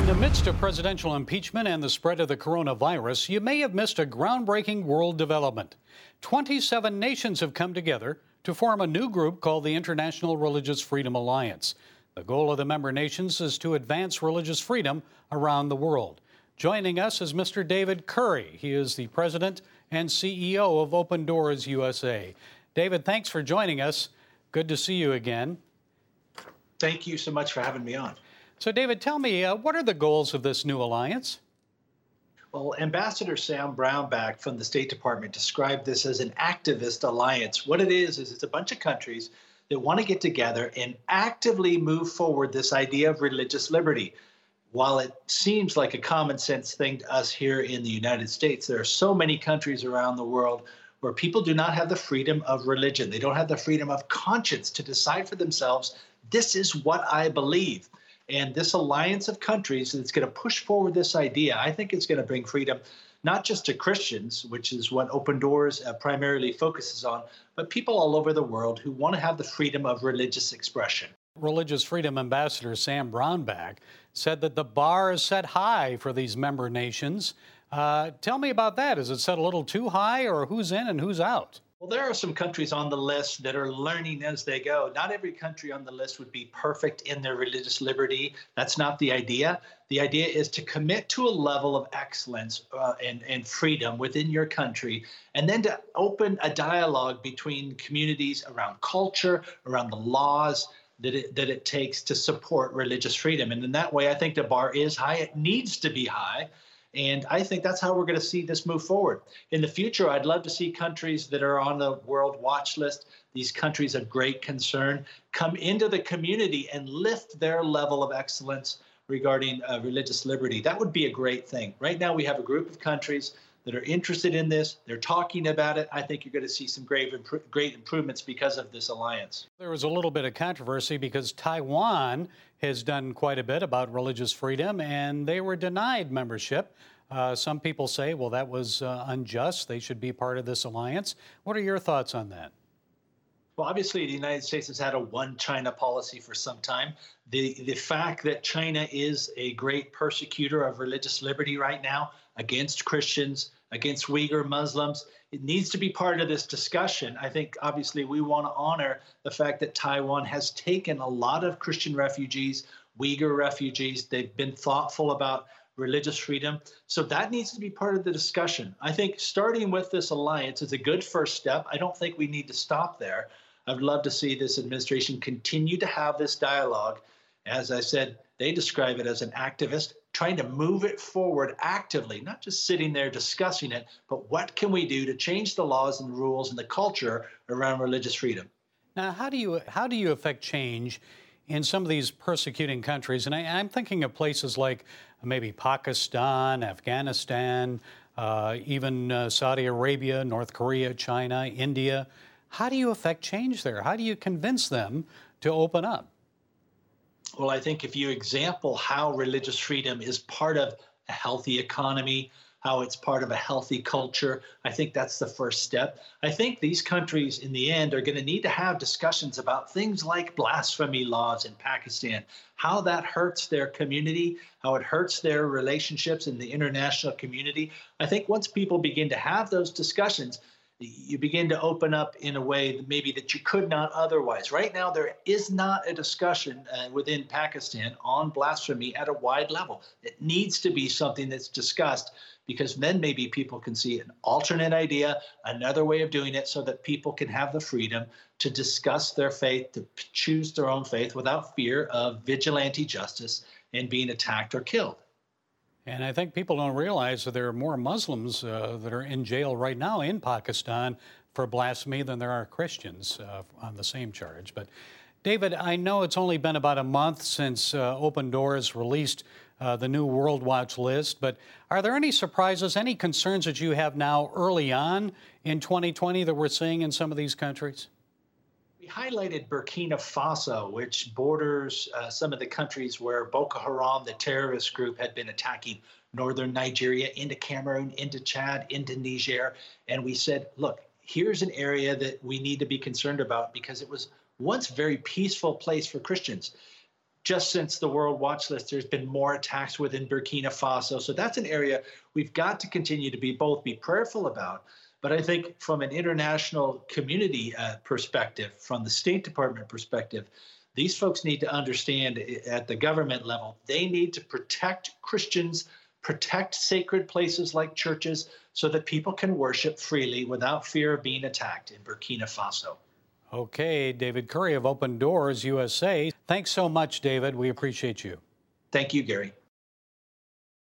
In the midst of presidential impeachment and the spread of the coronavirus, you may have missed a groundbreaking world development. 27 nations have come together to form a new group called the International Religious Freedom Alliance. The goal of the member nations is to advance religious freedom around the world. Joining us is Mr. David Curry. He is the president and CEO of Open Doors USA. David, thanks for joining us. Good to see you again. Thank you so much for having me on. So, David, tell me, uh, what are the goals of this new alliance? Well, Ambassador Sam Brownback from the State Department described this as an activist alliance. What it is, is it's a bunch of countries that want to get together and actively move forward this idea of religious liberty. While it seems like a common sense thing to us here in the United States, there are so many countries around the world where people do not have the freedom of religion. They don't have the freedom of conscience to decide for themselves, this is what I believe. And this alliance of countries that's going to push forward this idea, I think it's going to bring freedom not just to Christians, which is what Open Doors uh, primarily focuses on, but people all over the world who want to have the freedom of religious expression. Religious Freedom Ambassador Sam Brownback said that the bar is set high for these member nations. Uh, tell me about that. Is it set a little too high, or who's in and who's out? Well, there are some countries on the list that are learning as they go. Not every country on the list would be perfect in their religious liberty. That's not the idea. The idea is to commit to a level of excellence uh, and, and freedom within your country, and then to open a dialogue between communities around culture, around the laws, that it, that it takes to support religious freedom. And in that way, I think the bar is high. It needs to be high. And I think that's how we're going to see this move forward. In the future, I'd love to see countries that are on the world watch list, these countries of great concern, come into the community and lift their level of excellence regarding uh, religious liberty. That would be a great thing. Right now, we have a group of countries that are interested in this. They're talking about it. I think you're going to see some great, great improvements because of this alliance. There was a little bit of controversy because Taiwan has done quite a bit about religious freedom, and they were denied membership. Uh, some people say, well, that was uh, unjust. They should be part of this alliance. What are your thoughts on that? Well, obviously, the United States has had a one China policy for some time. The, the fact that China is a great persecutor of religious liberty right now against Christians, against Uyghur Muslims, it needs to be part of this discussion. I think, obviously, we want to honor the fact that Taiwan has taken a lot of Christian refugees, Uyghur refugees. They've been thoughtful about religious freedom. So that needs to be part of the discussion. I think starting with this alliance is a good first step. I don't think we need to stop there. I'd love to see this administration continue to have this dialogue. As I said, they describe it as an activist trying to move it forward actively, not just sitting there discussing it, but what can we do to change the laws and rules and the culture around religious freedom? Now, how do you how do you affect change in some of these persecuting countries? And I, am thinking of places like maybe Pakistan, Afghanistan, uh, even uh, Saudi Arabia, North Korea, China, India. How do you affect change there? How do you convince them to open up? Well, I think if you example how religious freedom is part of a healthy economy, how it's part of a healthy culture, I think that's the first step. I think these countries, in the end, are going to need to have discussions about things like blasphemy laws in Pakistan, how that hurts their community, how it hurts their relationships in the international community. I think once people begin to have those discussions, you begin to open up in a way that maybe that you could not otherwise. Right now, there is not a discussion uh, within Pakistan on blasphemy at a wide level. It needs to be something that's discussed because then maybe people can see an alternate idea, another way of doing it, so that people can have the freedom to discuss their faith, to choose their own faith without fear of vigilante justice and being attacked or killed. And I think people don't realize that there are more Muslims uh, that are in jail right now in Pakistan for blasphemy than there are Christians uh, on the same charge. But David, I know it's only been about a month since uh, Open Doors released uh, the new World Watch list, but are there any surprises, any concerns that you have now early on in 2020 that we're seeing in some of these countries? Highlighted Burkina Faso, which borders uh, some of the countries where Boko Haram, the terrorist group, had been attacking northern Nigeria, into Cameroon, into Chad, into Niger. And we said, look, here's an area that we need to be concerned about because it was once a very peaceful place for Christians. just since the World Watch List, there's been more attacks within Burkina Faso. So that's an area we've got to continue to be both be prayerful about. But I think from an international community uh, perspective, from the State Department perspective, these folks need to understand at the government level, they need to protect Christians, protect sacred places like churches, so that people can worship freely without fear of being attacked in Burkina Faso. Okay, David Curry of Open Doors USA. Thanks so much, David. We appreciate you. Thank you, Gary.